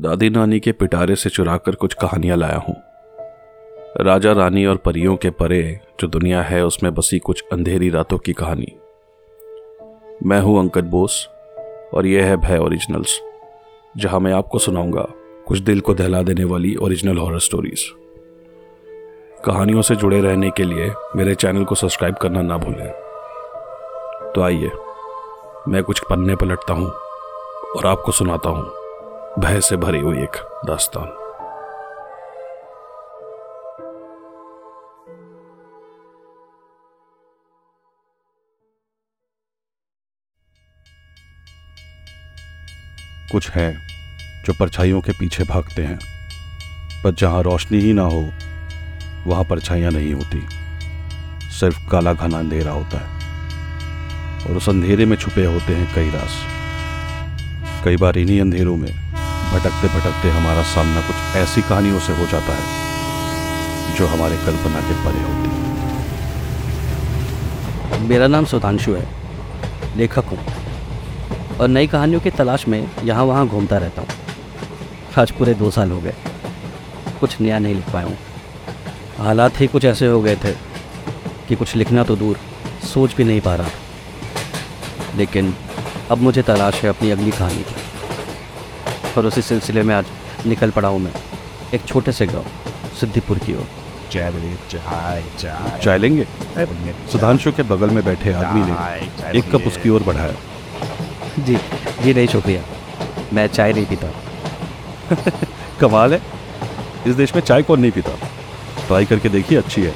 दादी नानी के पिटारे से चुराकर कुछ कहानियाँ लाया हूँ। राजा, रानी और परियों के परे जो दुनिया है, उसमें बसी कुछ अंधेरी रातों की कहानी। मैं हूँ अंकद बोस, और यह है भय ओरिजिनल्स, जहाँ मैं आपको सुनाऊँगा कुछ दिल को दहला देने वाली ओरिजिनल हॉरर स्टोरीज। कहानियों से जुड़े रहने के लिए मेरे चैनल को सब्सक्राइब करना ना भूलें। तो आइए, मैं कुछ पन्ने पलटता हूँ और आपको सुनाता हूँ। भय से भरी हुई एक दास्तान कुछ है जो परछाइयों के पीछे भागते हैं, पर जहाँ रोशनी ही ना हो, वहाँ परछाइयाँ नहीं होती। सिर्फ़ काला घना अंधेरा होता है, और उस अंधेरे में छुपे होते हैं कई रास। कई बार इन्हीं अंधेरों में भटकते भटकते हमारा सामना कुछ ऐसी कहानियों से हो जाता है, जो हमारे कल्पना के परे होती है। मेरा नाम सुधांशु है, लेखक हूँ, और नई कहानियों की तलाश में यहाँ वहाँ घूमता रहता हूँ। आज पूरे दो साल हो गए, कुछ नया नहीं लिख पाया हूँ। हालात ही कुछ ऐसे हो गए थे कि कुछ लिखना तो दूर सोच भी नहीं पा रहा। लेकिन अब मुझे तलाश है अपनी अगली कहानी की। और उसी सिलसिले में आज निकल पड़ा हूँ मैं। एक छोटे से गाँव सिद्धिपुर की ओर। चाय लेंगे? सुधांशु के बगल में बैठे आदमी ने एक कप उसकी ओर बढ़ाया। जी जी नहीं शुक्रिया। मैं चाय नहीं पीता। कमाल है। इस देश में चाय कौन नहीं पीता? ट्राई करके देखिए अच्छी है।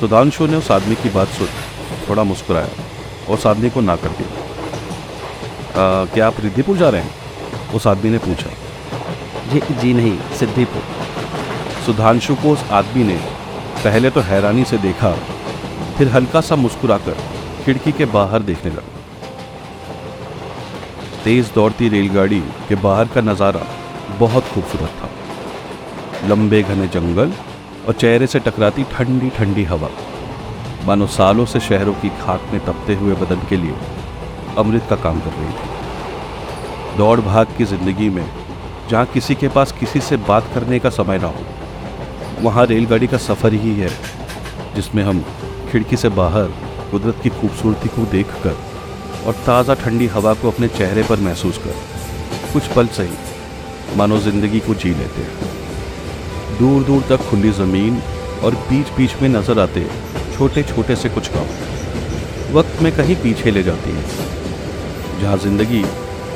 सुधांशु ने उस आदमी की बात सुन थोड़ा मुस्कुराया और उस आदमी को ना कर दिया। क्या आप रिद्धिपुर जा रहे हैं? उस आदमी ने पूछा। जी जी नहीं सिद्धिपुर सुधांशु को उस आदमी ने पहले तो हैरानी से देखा, फिर हल्का सा मुस्कुराकर खिड़की के बाहर देखने लगा। तेज दौड़ती रेलगाड़ी के बाहर का नज़ारा बहुत खूबसूरत था। लंबे घने जंगल और चेहरे से टकराती ठंडी ठंडी हवा। मानो सालों से शहरों की खाक में तपते हुए बदन के लिए अमृत का काम कर रही थी। दौड़ भाग की ज़िंदगी में, जहाँ किसी के पास किसी से बात करने का समय ना हो, वहाँ रेलगाड़ी का सफ़र ही है, जिसमें हम खिड़की से बाहर कुदरत की खूबसूरती को देखकर और ताज़ा ठंडी हवा को अपने चेहरे पर महसूस कर कुछ पल सही मानो ज़िंदगी को जी लेते हैं। दूर दूर तक खुली ज़मीन और बीच बीच में नज़र आते छोटे छोटे से कुछ गाँव वक्त में कहीं पीछे ले जाती है, जहाँ ज़िंदगी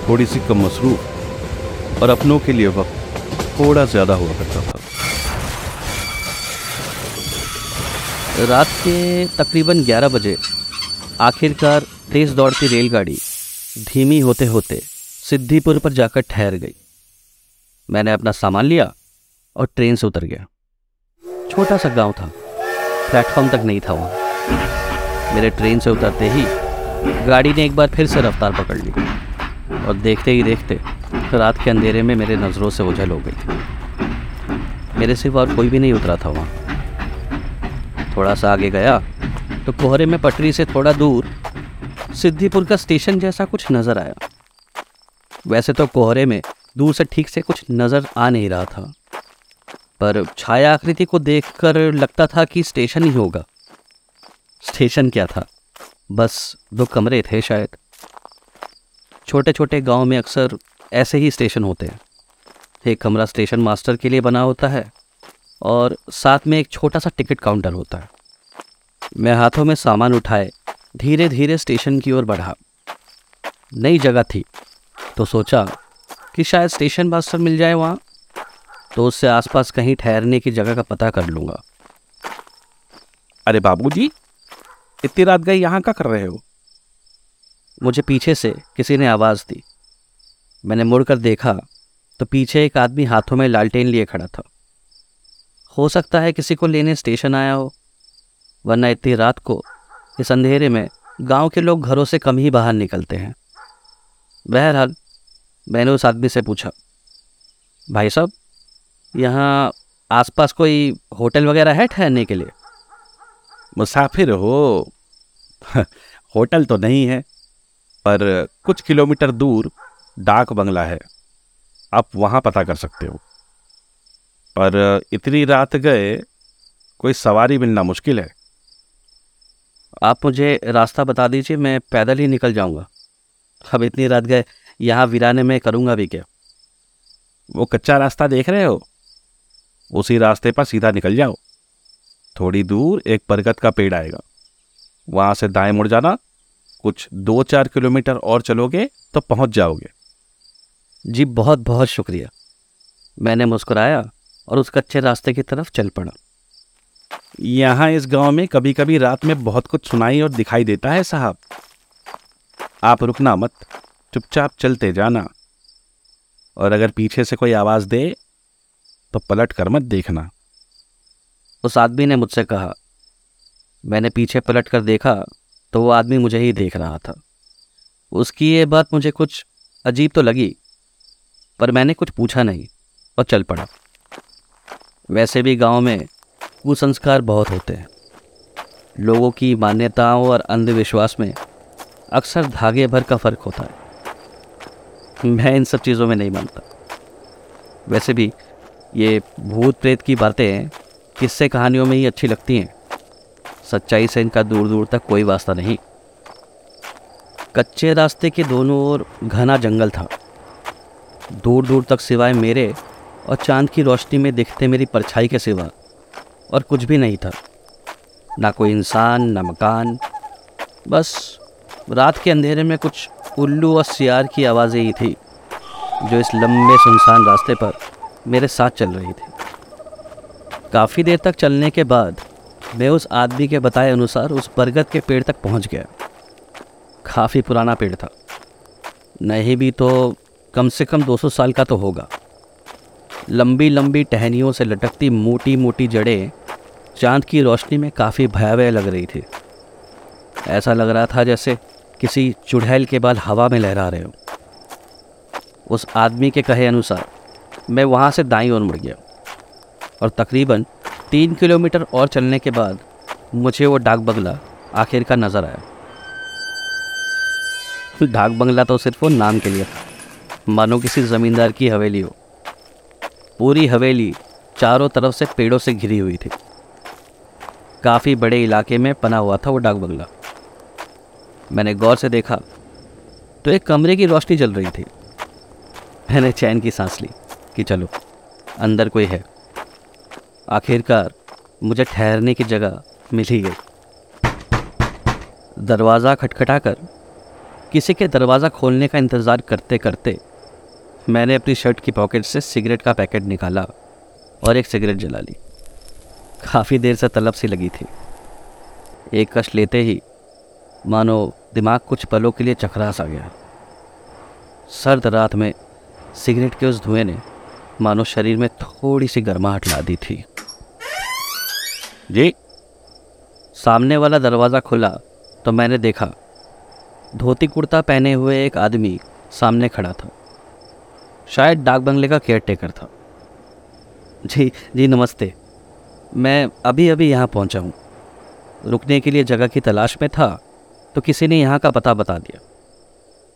थोड़ी सी कम मसरूफ और अपनों के लिए वक्त थोड़ा ज़्यादा हुआ करता था। रात के तकरीबन 11 बजे आखिरकार तेज दौड़ती रेलगाड़ी धीमी होते होते सिद्धिपुर पर जाकर ठहर गई। मैंने अपना सामान लिया और ट्रेन से उतर गया। छोटा सा गाँव था। प्लेटफॉर्म तक नहीं था वहाँ। मेरे ट्रेन से उतरते ही गाड़ी ने एक बार फिर से रफ्तार पकड़ ली। और देखते ही देखते रात के अंधेरे में मेरे नज़रों से ओझल हो गई मेरे सिवा और कोई भी नहीं उतरा था वहाँ। थोड़ा सा आगे गया तो कोहरे में पटरी से थोड़ा दूर सिद्धिपुर का स्टेशन जैसा कुछ नज़र आया। वैसे तो कोहरे में दूर से ठीक से कुछ नज़र आ नहीं रहा था, पर छाया आकृति को देखकर लगता था कि स्टेशन ही होगा। स्टेशन क्या था? बस दो कमरे थे शायद। छोटे छोटे गाँव में अक्सर ऐसे ही स्टेशन होते हैं। एक कमरा स्टेशन मास्टर के लिए बना होता है और साथ में एक छोटा सा टिकट काउंटर होता है। मैं हाथों में सामान उठाए धीरे धीरे स्टेशन की ओर बढ़ा। नई जगह थी तो सोचा कि शायद स्टेशन मास्टर मिल जाए वहाँ तो उससे आसपास कहीं ठहरने की जगह का पता कर लूँगा। अरे बाबूजी, इतनी रात गए यहाँ क्या कर रहे हो? मुझे पीछे से किसी ने आवाज़ दी। मैंने मुड़कर देखा तो पीछे एक आदमी हाथों में लालटेन लिए खड़ा था। हो सकता है किसी को लेने स्टेशन आया हो, वरना इतनी रात को इस अंधेरे में गाँव के लोग घरों से कम ही बाहर निकलते हैं। बहरहाल, मैंने उस आदमी से पूछा, भाई साहब, यहाँ आसपास कोई होटल वगैरह है ठहरने के लिए? मुसाफिर हो। होटल तो नहीं है। पर कुछ किलोमीटर दूर डाक बंगला है। आप वहाँ पता कर सकते हो। पर इतनी रात गए कोई सवारी मिलना मुश्किल है। आप मुझे रास्ता बता दीजिए मैं पैदल ही निकल जाऊँगा। अब इतनी रात गए यहाँ वीराने में करूँगा भी क्या? वो कच्चा रास्ता देख रहे हो? उसी रास्ते पर सीधा निकल जाओ। थोड़ी दूर एक बरगद का पेड़ आएगा। वहाँ से दाएँ मुड़ जाना कुछ दो चार किलोमीटर और चलोगे तो पहुँच जाओगे। जी बहुत बहुत शुक्रिया। मैंने मुस्कुराया और उस कच्चे रास्ते की तरफ़ चल पड़ा। यहाँ इस गाँव में कभी कभी रात में बहुत कुछ सुनाई और दिखाई देता है साहब। आप रुकना मत चुपचाप चलते जाना। और अगर पीछे से कोई आवाज़ दे तो पलट कर मत देखना। उस आदमी ने मुझसे कहा मैंने पीछे पलट कर देखा तो वो आदमी मुझे ही देख रहा था। उसकी ये बात मुझे कुछ अजीब तो लगी, पर मैंने कुछ पूछा नहीं और चल पड़ा। वैसे भी गाँव में कुसंस्कार बहुत होते हैं। लोगों की मान्यताओं और अंधविश्वास में अक्सर धागे भर का फ़र्क होता है। मैं इन सब चीज़ों में नहीं मानता। वैसे भी ये भूत प्रेत की बातें किस्से कहानियों में ही अच्छी लगती हैं। सच्चाई से इनका दूर दूर तक कोई वास्ता नहीं। कच्चे रास्ते के दोनों ओर घना जंगल था। दूर दूर तक सिवाय मेरे और चाँद की रोशनी में दिखते मेरी परछाई के सिवा और कुछ भी नहीं था। ना कोई इंसान, ना मकान, बस रात के अंधेरे में कुछ उल्लू और सियार की आवाज़ें ही थी, जो इस लंबे सुनसान रास्ते पर मेरे साथ चल रही थी। काफ़ी देर तक चलने के बाद मैं उस आदमी के बताए अनुसार उस बरगद के पेड़ तक पहुँच गया। काफ़ी पुराना पेड़ था। नहीं भी तो कम से कम 200 साल का तो होगा। लंबी लंबी टहनियों से लटकती मोटी मोटी जड़ें चाँद की रोशनी में काफ़ी भयावह लग रही थी। ऐसा लग रहा था जैसे किसी चुड़ैल के बाल हवा में लहरा रहे हो। उस आदमी के कहे अनुसार मैं वहाँ से दाई ओर मुड़ गया और तकरीबन तीन किलोमीटर और चलने के बाद मुझे वो डाक बंगला आखिर का नज़र आया। डाक बंगला तो सिर्फ़ वो नाम के लिए था। मानो किसी ज़मींदार की हवेली हो पूरी हवेली चारों तरफ़ से पेड़ों से घिरी हुई थी। काफ़ी बड़े इलाके में पना हुआ था वो डाक बंगला। मैंने गौर से देखा तो एक कमरे की रोशनी जल रही थी। मैंने चैन की सांस ली कि चलो, अंदर कोई है। आखिरकार मुझे ठहरने की जगह मिल ही गई। दरवाज़ा खटखटाकर, किसी के दरवाज़ा खोलने का इंतज़ार करते करते मैंने अपनी शर्ट की पॉकेट से सिगरेट का पैकेट निकाला और एक सिगरेट जला ली। काफ़ी देर से तलब सी लगी थी। एक कश लेते ही मानो दिमाग कुछ पलों के लिए चकरा सा गया। सर्द रात में सिगरेट के उस धुएँ ने मानो शरीर में थोड़ी सी गर्माहट ला दी थी। जी? सामने वाला दरवाज़ा खुला तो मैंने देखा, धोती कुर्ता पहने हुए एक आदमी सामने खड़ा था। शायद डाक बंगले का केयर टेकर था। जी जी, नमस्ते। मैं अभी अभी यहाँ पहुँचा हूँ। रुकने के लिए जगह की तलाश में था तो किसी ने यहाँ का पता बता दिया।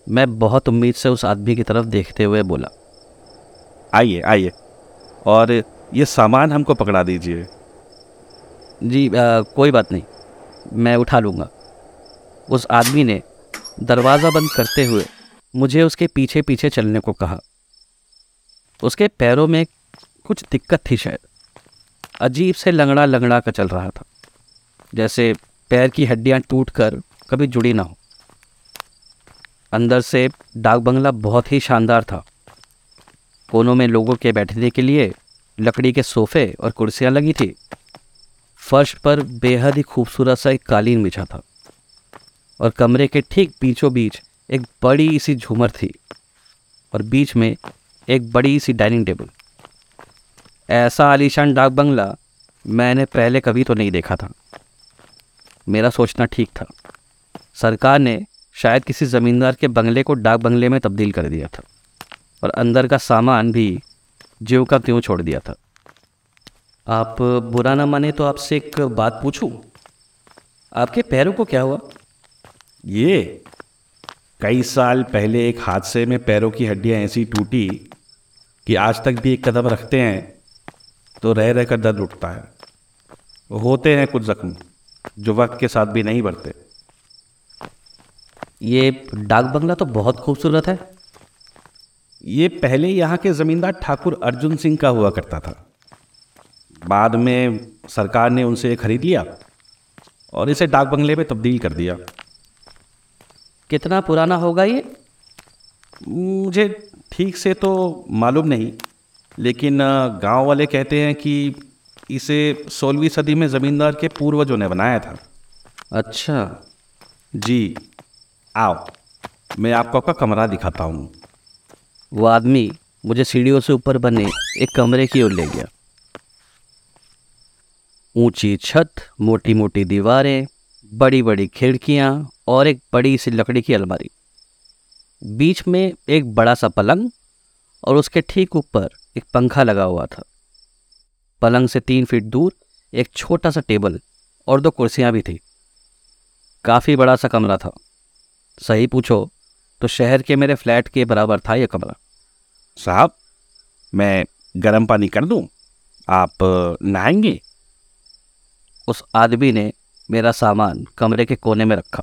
मैं बहुत उम्मीद से उस आदमी की तरफ़ देखते हुए बोला आइए आइए। और ये सामान हमको पकड़ा दीजिए। जी आ, कोई बात नहीं। मैं उठा लूँगा। उस आदमी ने दरवाज़ा बंद करते हुए मुझे उसके पीछे पीछे चलने को कहा। उसके पैरों में कुछ दिक्कत थी शायद। अजीब से लंगड़ा लंगड़ा का चल रहा था। जैसे पैर की हड्डियाँ टूटकर कभी जुड़ी ना हो। अंदर से डाक बंगला बहुत ही शानदार था। कोनों में लोगों के बैठने के लिए लकड़ी के सोफे और कुर्सियाँ लगी थी। फर्श पर बेहद ही खूबसूरत सा एक कालीन बिछा था और कमरे के ठीक बीचों बीच एक बड़ी सी झूमर थी और बीच में एक बड़ी सी डाइनिंग टेबल। ऐसा आलीशान डाक बंगला मैंने पहले कभी तो नहीं देखा था। मेरा सोचना ठीक था। सरकार ने शायद किसी ज़मींदार के बंगले को डाक बंगले में तब्दील कर दिया था। और अंदर का सामान भी ज्यों का त्यों छोड़ दिया था? आप बुरा ना माने तो आपसे एक बात पूछूँ। आपके पैरों को क्या हुआ? ये कई साल पहले एक हादसे में पैरों की हड्डियाँ ऐसी टूटी कि आज तक भी एक कदम रखते हैं तो रह रह कर दर्द उठता है। होते हैं कुछ जख्म जो वक्त के साथ भी नहीं बढ़ते। ये डाक बंगला तो बहुत खूबसूरत है। ये पहले यहाँ के ज़मींदार ठाकुर अर्जुन सिंह का हुआ करता था। बाद में सरकार ने उनसे खरीद लिया और इसे डाक बंगले में तब्दील कर दिया। कितना पुराना होगा ये? मुझे ठीक से तो मालूम नहीं लेकिन गाँव वाले कहते हैं कि इसे सोलहवीं सदी में ज़मींदार के पूर्वजों ने बनाया था। अच्छा। जी आओ मैं आपको आपका कमरा दिखाता हूँ। वो आदमी मुझे सीढ़ियों से ऊपर बने एक कमरे की ओर ले गया। ऊँची छत मोटी मोटी दीवारें बड़ी बड़ी खिड़कियाँ और एक बड़ी सी लकड़ी की अलमारी। बीच में एक बड़ा सा पलंग और उसके ठीक ऊपर एक पंखा लगा हुआ था। पलंग से तीन फीट दूर एक छोटा सा टेबल और दो कुर्सियाँ भी थी। काफ़ी बड़ा सा कमरा था। सही पूछो तो शहर के मेरे फ्लैट के बराबर था यह कमरा। साहब मैं गर्म पानी कर दूँ? आप नहाएँगे? उस आदमी ने मेरा सामान कमरे के कोने में रखा।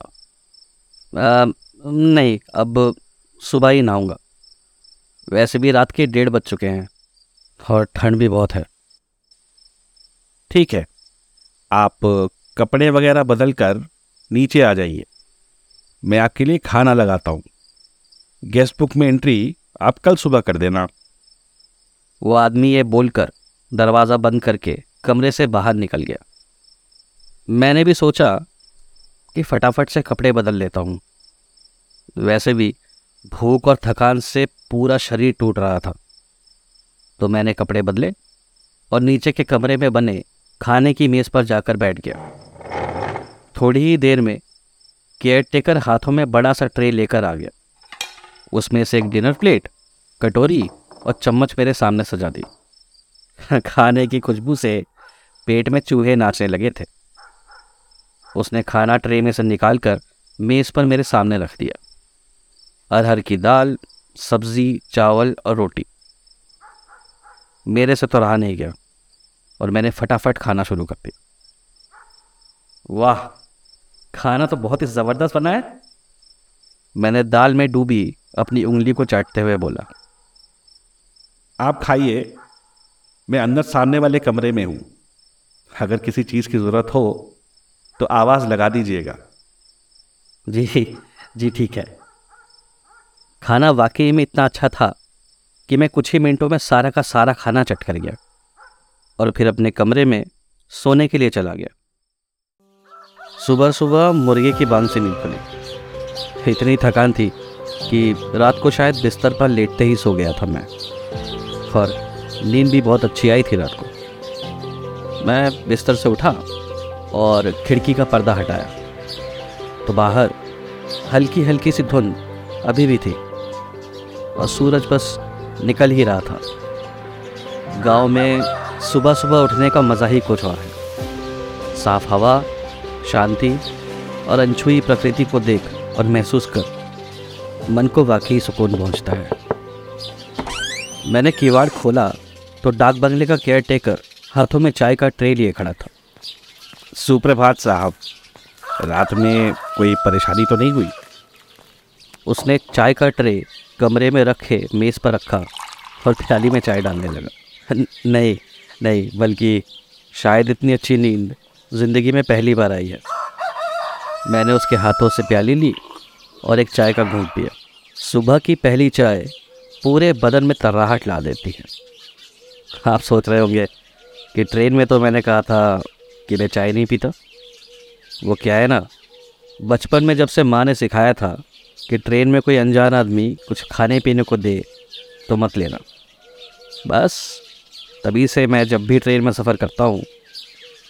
आ, नहीं अब सुबह ही नहाऊँगा। वैसे भी रात के डेढ़ बज चुके हैं और ठंड भी बहुत है। ठीक है आप कपड़े वगैरह बदल कर नीचे आ जाइए। मैं आपके लिए खाना लगाता हूँ। गेस्ट बुक में एंट्री आप कल सुबह कर देना। वो आदमी ये बोलकर दरवाज़ा बंद करके कमरे से बाहर निकल गया। मैंने भी सोचा कि फटाफट से कपड़े बदल लेता हूँ। वैसे भी भूख और थकान से पूरा शरीर टूट रहा था। तो मैंने कपड़े बदले और नीचे के कमरे में बने खाने की मेज़ पर जाकर बैठ गया। थोड़ी ही देर में केयर टेकर हाथों में बड़ा सा ट्रे लेकर आ गया। उसमें से एक डिनर प्लेट, कटोरी और चम्मच मेरे सामने सजा दी। खाने की खुशबू से पेट में चूहे नाचने लगे थे। उसने खाना ट्रे में से निकाल कर मेज़ पर मेरे सामने रख दिया। अरहर की दाल, सब्ज़ी, चावल और रोटी। मेरे से तो रहा नहीं गया और मैंने फटाफट खाना शुरू कर दिया। वाह, खाना तो बहुत ही ज़बरदस्त बना है। मैंने दाल में डूबी अपनी उंगली को चाटते हुए बोला आप खाइए मैं अंदर सामने वाले कमरे में हूँ। अगर किसी चीज़ की ज़रूरत हो तो आवाज़ लगा दीजिएगा। जी जी ठीक है। खाना वाकई में इतना अच्छा था कि मैं कुछ ही मिनटों में सारा का सारा खाना चट कर गया और फिर अपने कमरे में सोने के लिए चला गया। सुबह सुबह मुर्गे की बांग से नींद खुली। इतनी थकान थी कि रात को शायद बिस्तर पर लेटते ही सो गया था मैं। और नींद भी बहुत अच्छी आई थी रात को। मैं बिस्तर से उठा और खिड़की का पर्दा हटाया। तो बाहर हल्की हल्की सी धुंध अभी भी थी और सूरज बस निकल ही रहा था। गाँव में सुबह सुबह उठने का मज़ा ही कुछ और है। साफ़ हवा, शांति और अनछुई प्रकृति को देख और महसूस कर, मन को वाकई सुकून पहुँचता है। मैंने किवाड़ खोला तो डाक बंगले का केयर टेकर हाथों में चाय का ट्रे लिए खड़ा था। सुप्रभात साहब, रात में कोई परेशानी तो नहीं हुई? उसने चाय का ट्रे कमरे में रखे, मेज़ पर रखा और प्याली में चाय डालने लगा। नहीं नहीं, बल्कि शायद इतनी अच्छी नींद ज़िंदगी में पहली बार आई है। मैंने उसके हाथों से प्याली ली और एक चाय का घूंट पिया। सुबह की पहली चाय पूरे बदन में तर्राहट ला देती है। आप सोच रहे होंगे कि ट्रेन में तो मैंने कहा था कि मैं चाय नहीं पीता। वो क्या है ना? बचपन में जब से माँ ने सिखाया था कि ट्रेन में कोई अनजान आदमी कुछ खाने पीने को दे तो मत लेना। बस, तभी से मैं जब भी ट्रेन में सफ़र करता हूँ,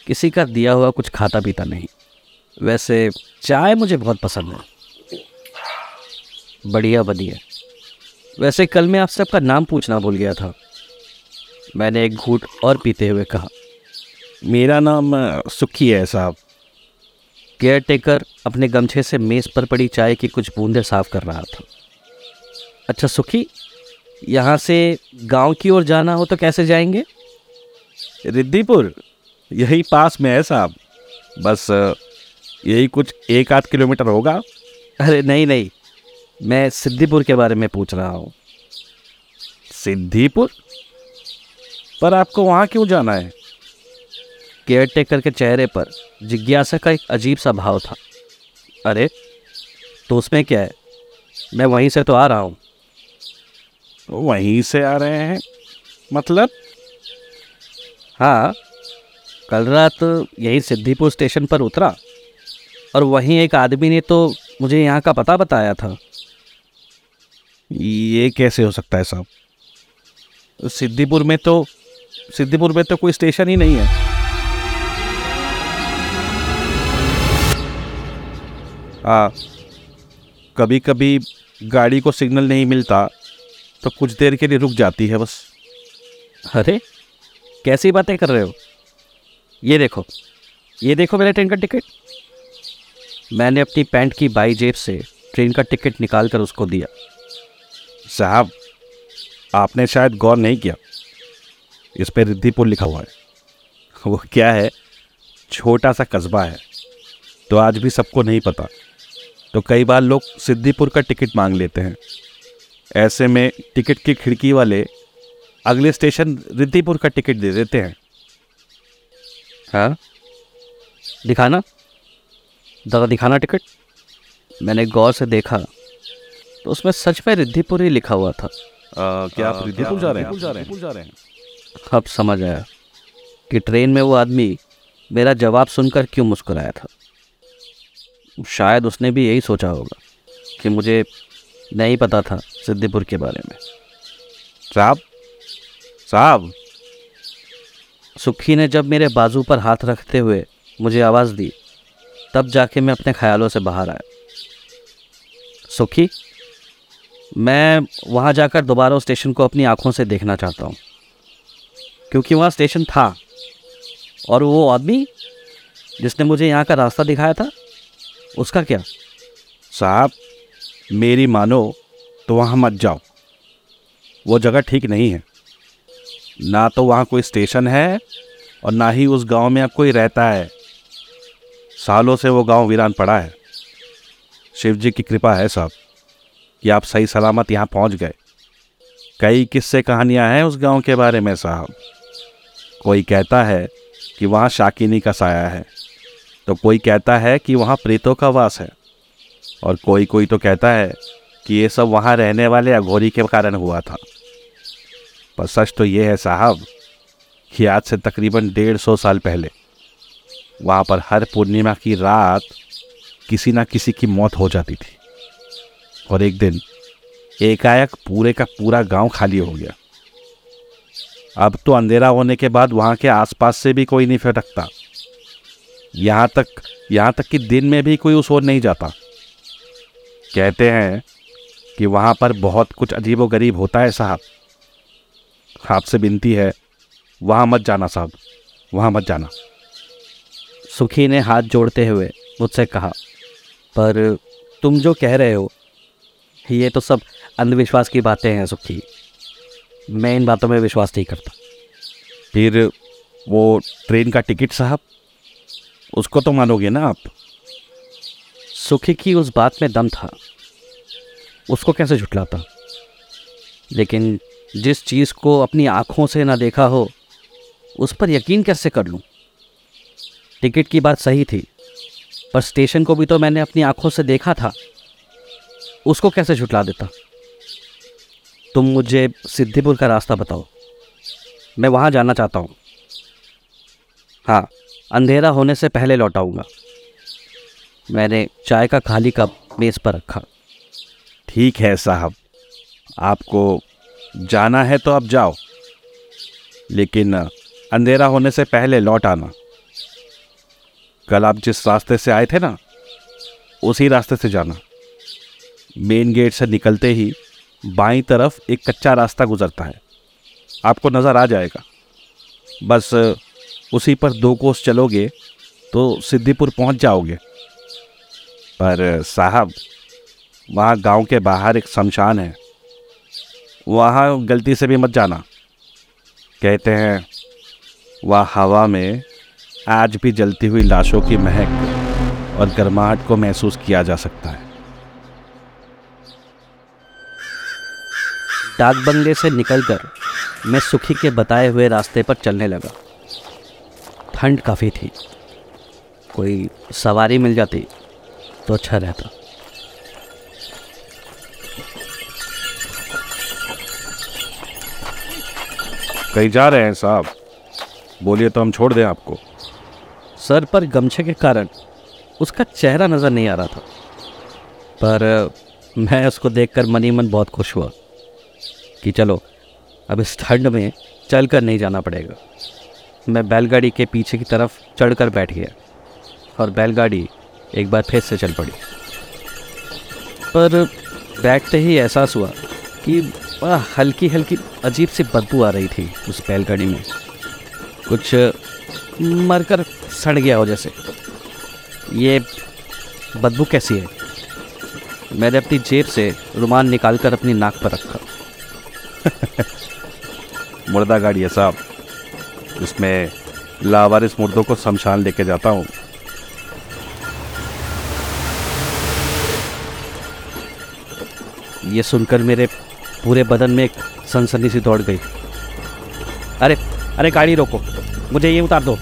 किसी का दिया हुआ कुछ खाता पीता नहीं। वैसे चाय मुझे बहुत पसंद है। बढ़िया बढ़िया। वैसे कल मैं आपसे आपका नाम पूछना भूल गया था। मैंने एक घूट और पीते हुए कहा। मेरा नाम सुखी है साहब। केयर टेकर अपने गमछे से मेज़ पर पड़ी चाय की कुछ बूंदें साफ़ कर रहा था। अच्छा सुखी, यहाँ से गाँव की ओर जाना हो तो कैसे जाएँगे? रिद्दीपुर यही पास में है साहब। बस यही कुछ एक आध किलोमीटर होगा? अरे नहीं नहीं। मैं सिद्धिपुर के बारे में पूछ रहा हूँ। सिद्धिपुर? पर आपको वहाँ क्यों जाना है? केयर टेकर के चेहरे पर जिज्ञासा का एक अजीब सा भाव था। अरे तो उसमें क्या है? मैं वहीं से तो आ रहा हूँ। वहीं से आ रहे हैं? मतलब? हाँ कल रात यही सिद्धिपुर स्टेशन पर उतरा। और वहीं एक आदमी ने तो मुझे यहाँ का पता बताया था। ये कैसे हो सकता है साहब? सिद्धिपुर में तो सिद्धिपुर में तो कोई स्टेशन ही नहीं है। हाँ कभी कभी गाड़ी को सिग्नल नहीं मिलता तो कुछ देर के लिए रुक जाती है बस। अरे कैसी बातें कर रहे हो? ये देखो ये देखो मेरा ट्रेन का टिकट। मैंने अपनी पैंट की बाई जेब से ट्रेन का टिकट निकाल कर उसको दिया। साहब आपने शायद गौर नहीं किया। इस पर रिद्धिपुर लिखा हुआ है। वो क्या है? छोटा सा कस्बा है। तो आज भी सबको नहीं पता। तो कई बार लोग सिद्धिपुर का टिकट मांग लेते हैं। ऐसे में टिकट की खिड़की वाले अगले स्टेशन रिद्धिपुर का टिकट दे देते हैं। हाँ? दिखाना। दगा दिखाना टिकट? मैंने गौर से देखा तो उसमें सच में रिद्धिपुर ही लिखा हुआ था। आ, क्या आप रिद्धिपुर जा रहे हैं जा रहे हैं? जा रहे हैं? अब समझ आया कि ट्रेन में वो आदमी मेरा जवाब सुनकर क्यों मुस्कुराया था। शायद उसने भी यही सोचा होगा कि मुझे नहीं पता था सिद्धिपुर के बारे में। साहब? साहब? सुखी ने जब मेरे बाजू पर हाथ रखते हुए मुझे आवाज़ दी तब जाके मैं अपने ख्यालों से बाहर आया। सुखी, मैं वहाँ जाकर दोबारा स्टेशन को अपनी आँखों से देखना चाहता हूँ, क्योंकि वहाँ स्टेशन था, और वो आदमी जिसने मुझे यहाँ का रास्ता दिखाया था, उसका क्या? साहब, मेरी मानो तो वहाँ मत जाओ। वो जगह ठीक नहीं है। ना तो वहाँ कोई स्टेशन है, और ना ही उस गाँव में अब कोई रहता है। सालों से वो गाँव वीरान पड़ा है। शिव जी की कृपा है साहब कि आप सही सलामत यहाँ पहुँच गए। कई किस्से कहानियाँ हैं उस गाँव के बारे में साहब। कोई कहता है कि वहाँ शाकिनी का साया है तो कोई कहता है कि वहाँ प्रेतों का वास है, और कोई कोई तो कहता है कि ये सब वहाँ रहने वाले अघोरी के कारण हुआ था। पर सच तो ये है साहब कि आज से तकरीबन डेढ़ सौ साल पहले वहाँ पर हर पूर्णिमा की रात किसी ना किसी की मौत हो जाती थी। और एक दिन एकाएक पूरे का पूरा गाँव खाली हो गया। अब तो अंधेरा होने के बाद वहाँ के आसपास से भी कोई नहीं फटकता। यहाँ तक यहाँ तक कि दिन में भी कोई उस ओर नहीं जाता। कहते हैं कि वहाँ पर बहुत कुछ अजीबो गरीब होता है साहब। आपसे विनती है, वहाँ मत जाना साहब, वहाँ मत जाना। सुखी ने हाथ जोड़ते हुए मुझसे कहा पर तुम जो कह रहे हो ये तो सब अंधविश्वास की बातें हैं सुखी। मैं इन बातों में विश्वास नहीं करता। फिर वो ट्रेन का टिकट साहब उसको तो मानोगे ना आप? सुखी की उस बात में दम था। उसको कैसे झुटलाता? लेकिन जिस चीज़ को अपनी आँखों से ना देखा हो उस पर यकीन कैसे कर लूँ? टिकट की बात सही थी, पर स्टेशन को भी तो मैंने अपनी आँखों से देखा था। उसको कैसे झुटला देता? तुम मुझे सिद्धिपुर का रास्ता बताओ। मैं वहाँ जाना चाहता हूँ। हाँ अंधेरा होने से पहले लौटाऊँगा मैंने चाय का खाली कप मेज़ पर रखा। ठीक है साहब, आपको जाना है तो अब जाओ, लेकिन अंधेरा होने से पहले लौट आना। कल आप जिस रास्ते से आए थे ना, उसी रास्ते से जाना। मेन गेट से निकलते ही बाईं तरफ़ एक कच्चा रास्ता गुजरता है। आपको नज़र आ जाएगा। बस, उसी पर दो कोस चलोगे तो सिद्धिपुर पहुँच जाओगे। पर, साहब, वहाँ गाँव के बाहर एक शमशान है। वहाँ गलती से भी मत जाना। कहते हैं, वह हवा में आज भी जलती हुई लाशों की महक और गर्माहट को महसूस किया जा सकता है। डाक बंगले से निकलकर मैं सुखी के बताए हुए रास्ते पर चलने लगा। ठंड काफ़ी थी। कोई सवारी मिल जाती तो अच्छा रहता। कहीं जा रहे हैं साहब। बोलिए तो हम छोड़ दें आपको। सर पर गमछे के कारण उसका चेहरा नज़र नहीं आ रहा था। पर मैं उसको देखकर मनी मन बहुत खुश हुआ कि चलो, अब इस ठंड में चल कर नहीं जाना पड़ेगा। मैं बैलगाड़ी के पीछे की तरफ़ चढ़कर बैठ गया और बैलगाड़ी एक बार फिर से चल पड़ी। पर बैठते ही एहसास हुआ कि हल्की हल्की अजीब सी बदबू आ रही थी उस बैलगाड़ी में। कुछ मरकर सड़ गया हो जैसे ये बदबू कैसी है? मैंने अपनी जेब से रुमाल निकालकर अपनी नाक पर रखा। मुर्दा गाड़ी है साहब इसमें लावारिस मुर्दों को शमशान लेके जाता हूँ। ये सुनकर मेरे पूरे बदन में एक सनसनी सी दौड़ गई। अरे अरे गाड़ी रोको। मुझे ये उतार दो।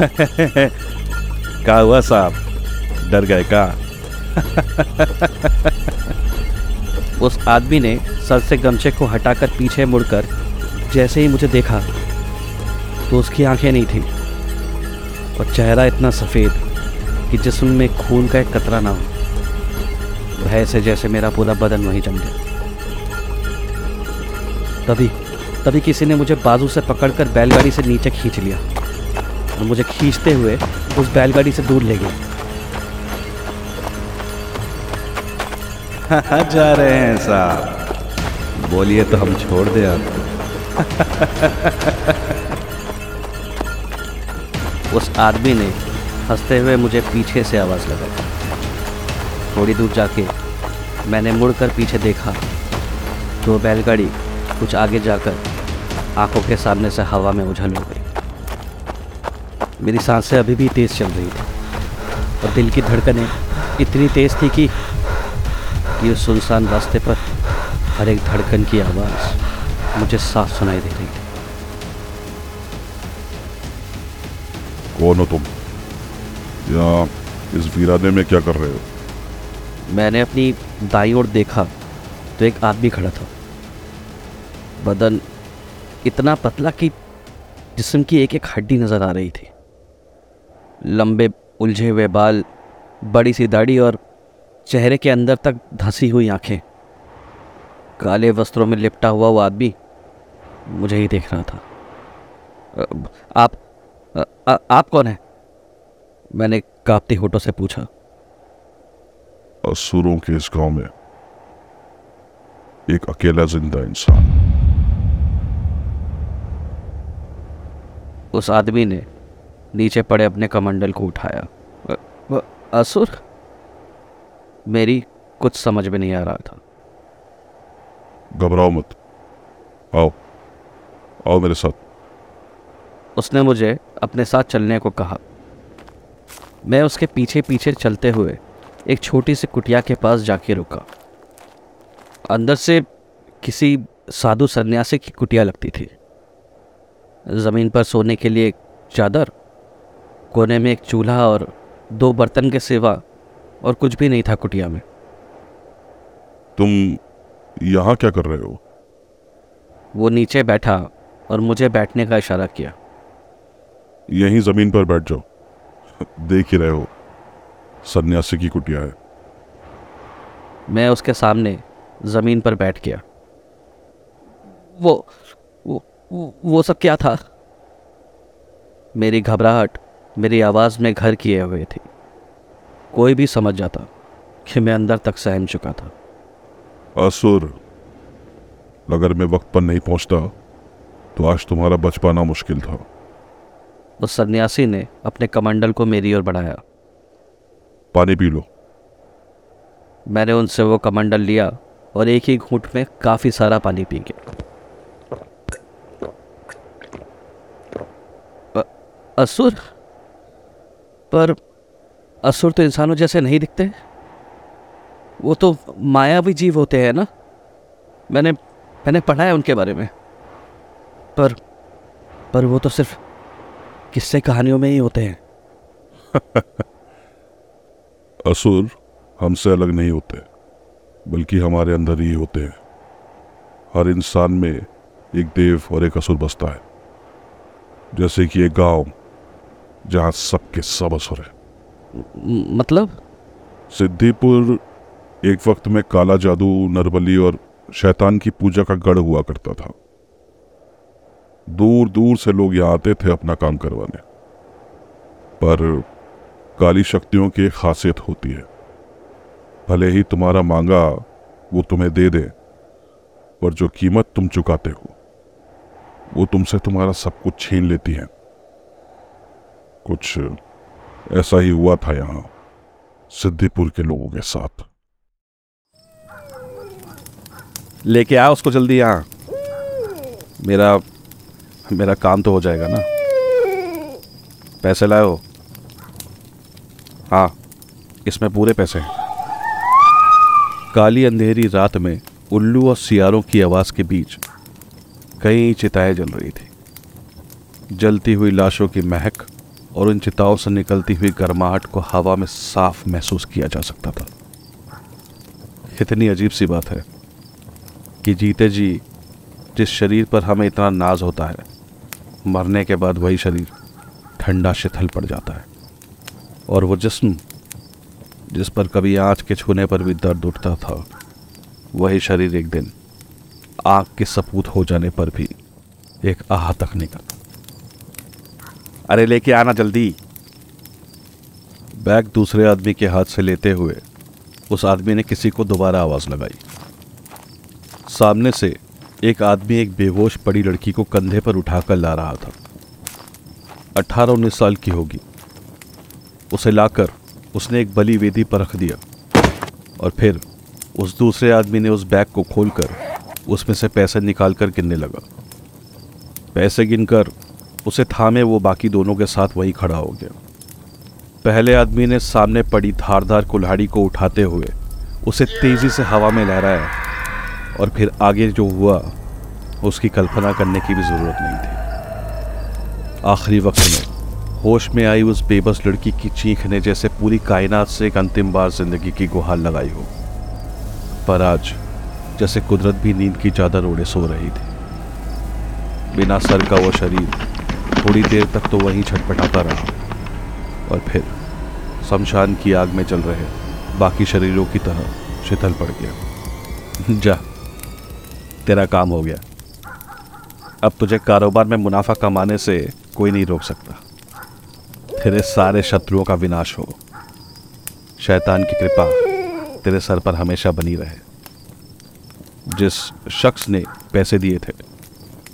क्या हुआ साहब? डर गए का उस आदमी ने सर से गमछे को हटाकर पीछे मुड़कर जैसे ही मुझे देखा तो उसकी आँखें नहीं थी और चेहरा इतना सफ़ेद कि जिसम में खून का एक कतरा ना हो। भय से जैसे मेरा पूरा बदन वहीं जम गया। तभी तभी किसी ने मुझे बाजू से पकड़कर बैलगाड़ी से नीचे खींच लिया और मुझे खींचते हुए उस बैलगाड़ी से दूर ले गया। जा रहे हैं साहब। बोलिए तो हम छोड़ दें आपको उस आदमी ने हँसते हुए मुझे पीछे से आवाज़ लगाई। थोड़ी दूर जाके मैंने मुड़कर पीछे देखा तो बैलगाड़ी कुछ आगे जाकर आँखों के सामने से हवा में उछल हो गई। मेरी साँसें अभी भी तेज़ चल रही थी और दिल की धड़कनें इतनी तेज़ थी कि ये सुनसान रास्ते पर हर एक धड़कन की आवाज़ मुझे साफ़ सुनाई दे रही थी। कौन हो तुम? यहाँ इस वीराने में क्या कर रहे हो? मैंने अपनी दाई ओर देखा तो एक आदमी खड़ा था। बदन इतना पतला कि जिसम की एक एक हड्डी नज़र आ रही थी। लंबे उलझे हुए बाल बड़ी सी दाढ़ी और चेहरे के अंदर तक धंसी हुई आँखें। काले वस्त्रों में लिपटा हुआ वो आदमी मुझे ही देख रहा था। आप अ, अ, आप कौन हैं? मैंने कांपते होठों से पूछा। असुरों के इस गाँव में एक अकेला ज़िंदा इंसान। उस आदमी ने नीचे पड़े अपने कमंडल को उठाया। असुर? मेरी कुछ समझ में नहीं आ रहा था। घबराओ मत। आओ। आओ मेरे साथ। उसने मुझे अपने साथ चलने को कहा। मैं उसके पीछे पीछे चलते हुए एक छोटी सी कुटिया के पास जाके रुका। अंदर से किसी साधु सन्यासी की कुटिया लगती थी। ज़मीन पर सोने के लिए एक चादर कोने में एक चूल्हा और दो बर्तन के सिवा और कुछ भी नहीं था कुटिया में। तुम यहाँ क्या कर रहे हो? वो नीचे बैठा और मुझे बैठने का इशारा किया। यहीं ज़मीन पर बैठ जाओ। देख ही रहे हो सन्यासी की कुटिया है। मैं उसके सामने ज़मीन पर बैठ गया। वो वो वो, वो सब क्या था? मेरी घबराहट मेरी आवाज़ में घर किए हुए थी। कोई भी समझ जाता कि मैं अंदर तक सहम चुका था। असुर अगर मैं वक्त पर नहीं पहुँचता तो आज तुम्हारा बच पाना मुश्किल था। उस सन्यासी ने अपने कमंडल को मेरी ओर बढ़ाया। पानी पी लो। मैंने उनसे वो कमंडल लिया और एक ही घूंट में काफ़ी सारा पानी पी गया। असुर? पर असुर तो इंसानों जैसे नहीं दिखते। वो तो मायावी जीव होते हैं ना? मैंने मैंने पढ़ा है उनके बारे में। पर पर वो तो सिर्फ़ किस्से कहानियों में ही होते हैं। असुर हमसे अलग नहीं होते, बल्कि हमारे अंदर ही होते हैं। हर इंसान में एक देव और एक असुर बसता है। जैसे कि एक गाँव जहाँ सबके सब असुर है। मतलब? सिद्धिपुर एक वक्त में काला जादू नरबली और शैतान की पूजा का गढ़ हुआ करता था। दूर दूर से लोग यहाँ आते थे अपना काम करवाने। पर काली शक्तियों की एक खासियत होती है। भले ही तुम्हारा मांगा वो तुम्हें दे दे पर जो कीमत तुम चुकाते हो वो तुमसे तुम्हारा सब कुछ छीन लेती है। कुछ ऐसा ही हुआ था यहाँ, सिद्धिपुर के लोगों के साथ। लेके आ उसको जल्दी यहाँ। मेरा मेरा काम तो हो जाएगा ना। पैसे लाओ। हाँ इसमें पूरे पैसे हैं। काली अंधेरी रात में उल्लू और सियारों की आवाज़ के बीच कई चिताएँ जल रही थी। जलती हुई लाशों की महक और उन चिताओं से निकलती हुई गर्माहट को हवा में साफ़ महसूस किया जा सकता था। इतनी अजीब सी बात है कि जीते जी जिस शरीर पर हमें इतना नाज होता है, मरने के बाद वही शरीर ठंडा शिथिल पड़ जाता है। और वो जिस्म जिस पर कभी आँच के छूने पर भी दर्द उठता था, वही शरीर एक दिन आग के सपूत हो जाने पर भी एक आह तक निकल अरे, लेके आना जल्दी। बैग दूसरे आदमी के हाथ से लेते हुए, उस आदमी ने किसी को दोबारा आवाज़ लगाई। सामने से एक आदमी एक बेहोश पड़ी लड़की को कंधे पर उठाकर ला रहा था। अठारह उन्नीस साल की होगी। उसे लाकर उसने एक बली वेदी पर रख दिया और फिर उस दूसरे आदमी ने उस बैग को खोलकर उसमें से पैसे निकालकर गिनने लगा। पैसे गिनकर उसे थामे, वो बाकी दोनों के साथ वहीं खड़ा हो गया। पहले आदमी ने सामने पड़ी धारदार कुल्हाड़ी को उठाते हुए उसे तेज़ी से हवा में लहराया और फिर आगे जो हुआ, उसकी कल्पना करने की भी ज़रूरत नहीं थी। आखिरी वक्त में होश में आई उस बेबस लड़की की चीख ने जैसे पूरी कायनात से एक अंतिम बार ज़िंदगी की गुहार लगाई हो। पर आज जैसे कुदरत भी नींद की चादर ओढ़े सो रही थी। बिना सर का वो शरीर थोड़ी देर तक तो वहीं छटपटाता रहा। और फिर शमशान की आग में चल रहे बाकी शरीरों की तरह शिथिल पड़ गया। जा, तेरा काम हो गया। अब तुझे कारोबार में मुनाफा कमाने से कोई नहीं रोक सकता। तेरे सारे शत्रुओं का विनाश हो। शैतान की कृपा तेरे सर पर हमेशा बनी रहे। जिस शख्स ने पैसे दिए थे,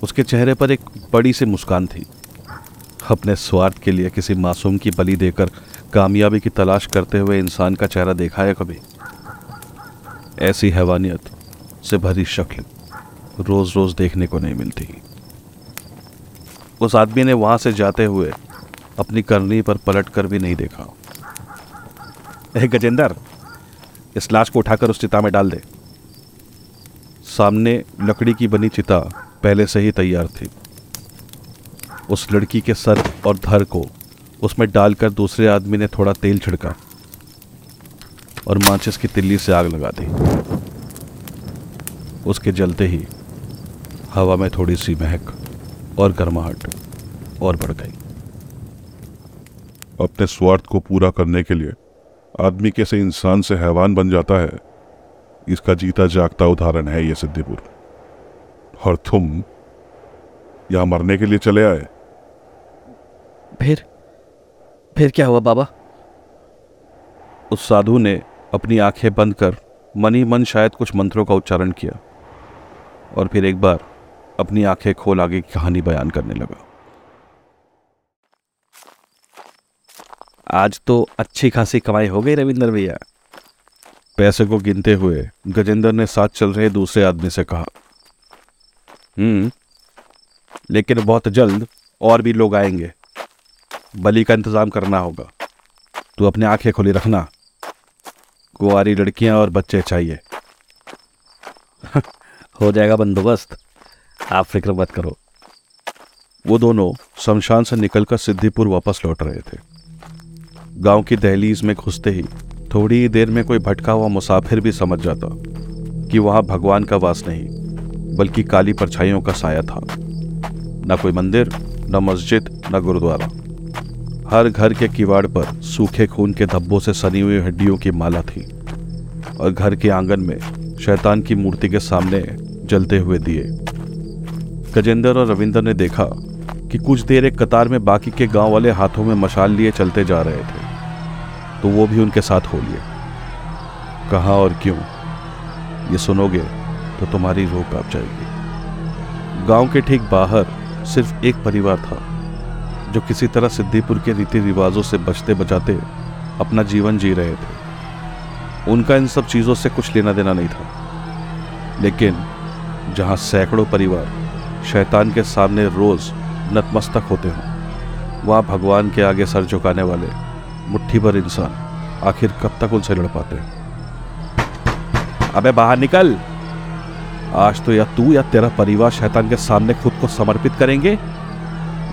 उसके चेहरे पर एक बड़ी सी मुस्कान थी। अपने स्वार्थ के लिए किसी मासूम की बलि देकर कामयाबी की तलाश करते हुए इंसान का चेहरा देखा है कभी? ऐसी हैवानियत से भरी शक्ल रोज रोज देखने को नहीं मिलती। उस आदमी ने वहाँ से जाते हुए अपनी करनी पर पलट कर भी नहीं देखा। गजेंद्र, इस लाश को उठाकर उस चिता में डाल दे। सामने लकड़ी की बनी चिता पहले से ही तैयार थी। उस लड़की के सर और धर को उसमें डालकर दूसरे आदमी ने थोड़ा तेल छिड़का और माचिस की तिल्ली से आग लगा दी। उसके जलते ही हवा में थोड़ी सी महक और गर्माहट और बढ़ गई। अपने स्वार्थ को पूरा करने के लिए आदमी कैसे इंसान से हैवान बन जाता है। इसका जीता जागता उदाहरण है ये सिद्धिपुर। और तुम यहाँ मरने के लिए चले आए। फिर? फिर क्या हुआ बाबा? उस साधु ने अपनी आँखें बंद कर मन ही मन शायद कुछ मंत्रों का उच्चारण किया और फिर एक बार अपनी आँखें खोल आगे की कहानी बयान करने लगा। आज तो अच्छी खासी कमाई हो गई रविंदर भैया। पैसे को गिनते हुए गजेंद्र ने साथ चल रहे दूसरे आदमी से कहा हम्म लेकिन बहुत जल्द और भी लोग आएँगे। बलि का इंतज़ाम करना होगा। तू अपनी आँखें खुली रखना। कुंवारी लड़कियाँ और बच्चे चाहिए। हो जाएगा बंदोबस्त। आप फ़िक्र मत करो। वो दोनों शमशान से निकलकर सिद्धिपुर वापस लौट रहे थे। गाँव की दहलीज में घुसते ही थोड़ी देर में कोई भटका हुआ मुसाफिर भी समझ जाता कि वहाँ भगवान का वास नहीं, बल्कि काली परछाइयों का साया था। न कोई मंदिर, न मस्जिद, न गुरुद्वारा। हर घर के किवाड़ पर सूखे खून के धब्बों से सनी हुई हड्डियों की माला थी और घर के आँगन में शैतान की मूर्ति के सामने जलते हुए दिए। गजेंद्र और रविंद्र ने देखा कि कुछ देर एक कतार में बाकी के गाँव वाले हाथों में मशाल लिए चलते जा रहे थे तो वो भी उनके साथ हो लिए। कहा और क्यों? ये सुनोगे तो तुम्हारी रूह काँप जाएगी। गाँव के ठीक बाहर सिर्फ़ एक परिवार था। जो किसी तरह सिद्धिपुर के रीति रिवाजों से बचते बचाते अपना जीवन जी रहे थे। उनका इन सब चीज़ों से कुछ लेना देना नहीं था। लेकिन जहाँ सैकड़ों परिवार शैतान के सामने रोज नतमस्तक होते हों, वहाँ भगवान के आगे सर झुकाने वाले मुट्ठी भर इंसान आखिर कब तक उनसे लड़ पाते हैं? अबे बाहर निकल! आज तो या तू या तेरा परिवार शैतान के सामने खुद को समर्पित करेंगे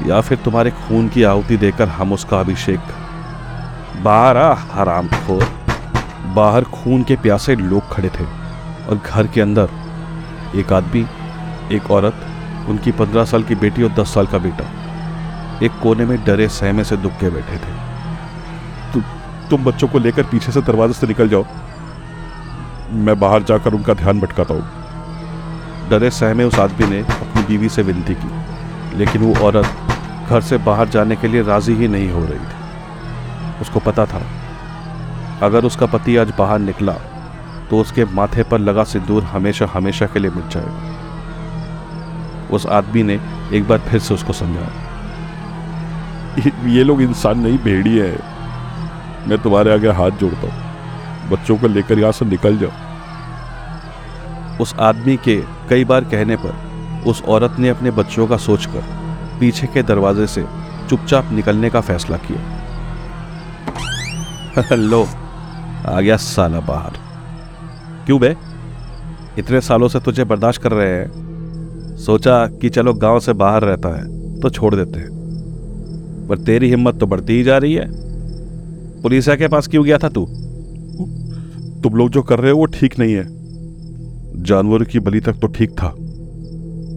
या फिर तुम्हारे खून की आहुति देकर हम उसका अभिषेक। बाहर आ हराम खोर बाहर खून के प्यासे लोग खड़े थे और घर के अंदर एक आदमी एक औरत उनकी पंद्रह साल की बेटी और दस साल का बेटा एक कोने में डरे सहमे से दुख के बैठे थे। तु, तुम बच्चों को लेकर पीछे से दरवाजे से निकल जाओ। मैं बाहर जाकर उनका ध्यान भटकाता हूँ। डरे सहमे उस आदमी ने अपनी बीवी से विनती की लेकिन वो औरत घर से बाहर जाने के लिए राज़ी ही नहीं हो रही थी। उसको पता था अगर उसका पति आज बाहर निकला तो उसके माथे पर लगा सिंदूर हमेशा हमेशा के लिए मिट जाएगा। उस आदमी ने एक बार फिर से उसको समझाया। ये लोग इंसान नहीं भेड़ी है। मैं तुम्हारे आगे हाथ जोड़ता हूँ। बच्चों को लेकर यहाँ से निकल जाओ। उस आदमी के कई बार कहने पर उस औरत ने अपने बच्चों का सोचकर पीछे के दरवाजे से चुपचाप निकलने का फैसला किया। लो, आ गया साला बाहर। क्यों बे? इतने सालों से तुझे बर्दाश्त कर रहे हैं। सोचा कि चलो गाँव से बाहर रहता है तो छोड़ देते हैं। पर तेरी हिम्मत तो बढ़ती ही जा रही है। पुलिसिया के पास क्यों गया था तू? तुम लोग जो कर रहे हो वो ठीक नहीं है। जानवरों की बलि तक तो ठीक था।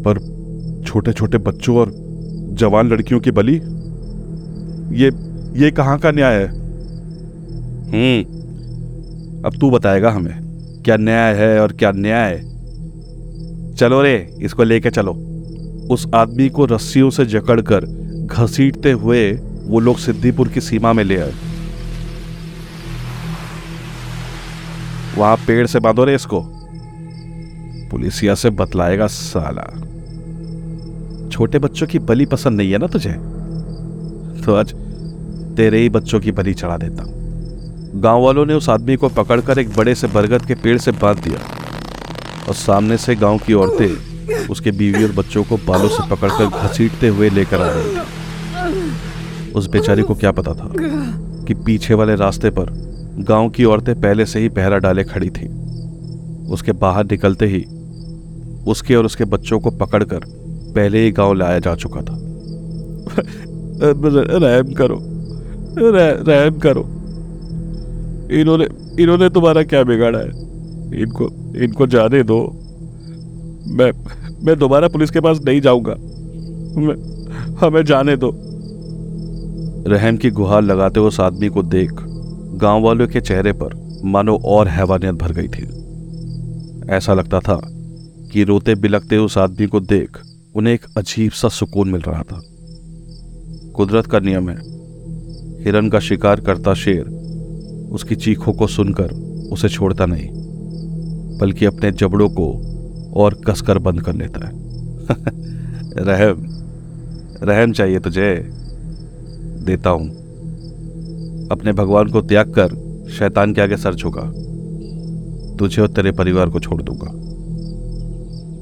पर छोटे छोटे बच्चों और जवान लड़कियों की बलि? ये ये कहाँ का न्याय है? हम्म। अब तू बताएगा हमें, क्या न्याय है और क्या न्याय? चलो रे, इसको लेके चलो। उस आदमी को रस्सियों से जकड़कर घसीटते हुए वो लोग सिद्धिपुर की सीमा में ले आए। वहाँ पेड़ से बांधो रे इसको। पुलिसिया से बतलाएगा साला। छोटे बच्चों की बलि पसंद नहीं है ना तुझे? तो आज तेरे ही बच्चों की बलि चढ़ा देता गाँव वालों ने उस आदमी को पकड़कर एक बड़े से बरगद के पेड़ से बाँध दिया और सामने से गाँव की औरतें उसके बीवी और बच्चों को बालों से पकड़कर घसीटते हुए लेकर आ रही उस बेचारी को क्या पता था कि पीछे वाले रास्ते पर गाँव की औरतें पहले से ही पहरा डाले खड़ी थी। उसके बाहर निकलते ही उसके और उसके बच्चों को पकड़कर पहले ही गाँव लाया जा चुका था। रहम करो। रहम करो। इन्होंने इन्होंने तुम्हारा क्या बिगाड़ा है? इनको इनको जाने दो। मैं मैं दोबारा पुलिस के पास नहीं जाऊँगा। हमें जाने दो। रहम की गुहार लगाते उस आदमी को देख गाँव वालों के चेहरे पर मानो और हैवानियत भर गई थी। ऐसा लगता था कि रोते बिलकते उस आदमी को देख उन्हें एक अजीब सा सुकून मिल रहा था। कुदरत का नियम है, हिरन का शिकार करता शेर उसकी चीखों को सुनकर उसे छोड़ता नहीं, बल्कि अपने जबड़ों को और कसकर बंद कर लेता है। रहम रहम चाहिए तुझे। देता हूँ। अपने भगवान को त्याग कर शैतान के आगे सर झुका। तुझे और तेरे परिवार को छोड़ दूँगा।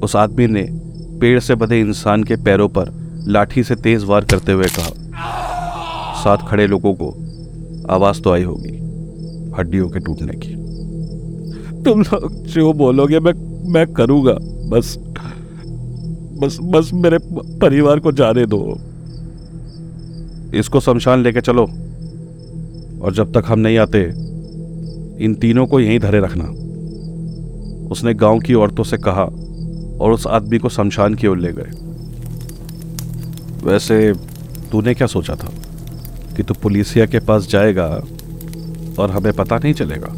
उस आदमी ने पेड़ से बधे इंसान के पैरों पर लाठी से तेज वार करते हुए कहा, साथ खड़े लोगों को आवाज़ तो आई होगी, हड्डियों के टूटने की। तुम लोग जो बोलोगे मैं मैं करूँगा, बस बस बस मेरे परिवार को जाने दो। इसको शमशान लेके चलो, और जब तक हम नहीं आते, इन तीनों को यहीं धरे रखना। उसने गाँव की औरतों से कहा और उस आदमी को शमशान की ओर ले गए। वैसे तूने क्या सोचा था कि तू पुलिसिया के पास जाएगा और हमें पता नहीं चलेगा?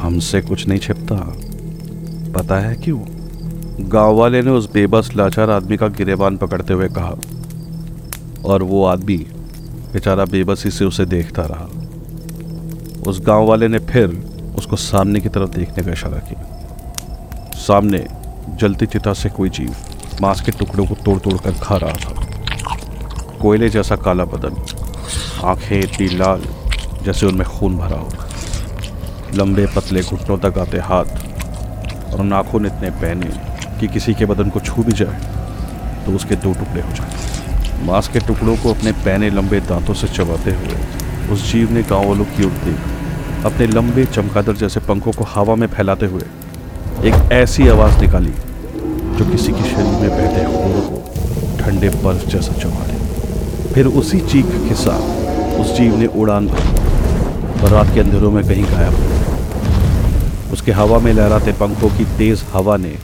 हमसे कुछ नहीं छिपता। पता है क्यों? गाँव वाले ने उस बेबस, लाचार आदमी का गिरेबान पकड़ते हुए कहा और वो आदमी बेचारा बेबसी से उसे देखता रहा। उस गाँव वाले ने फिर उसको सामने की तरफ़ देखने का इशारा किया। सामने जलती चिता से कोई जीव मांस के टुकड़ों को तोड़ तोड़ कर खा रहा था। कोयले जैसा काला बदन, आँखें इतनी लाल जैसे उनमें खून भरा हो लंबे पतले घुटनों तक आते हाथ और नाखून इतने पहने कि किसी के बदन को छू भी जाए तो उसके दो टुकड़े हो जाए मांस के टुकड़ों को अपने पहने लंबे दांतों से चबाते हुए उस जीव ने गाँव वालों की ओर देख। अपने लंबे चमकादड़ जैसे पंखों को हवा में फैलाते हुए एक ऐसी आवाज़ निकाली, जो किसी के शरीर में बैठे खून को ठंडे बर्फ़ जैसा चबा दे फिर उसी चीख के साथ उस जीव ने उड़ान भरी और रात के अंधेरों में कहीं गायब हो उसके हवा में लहराते पंखों की तेज हवा ने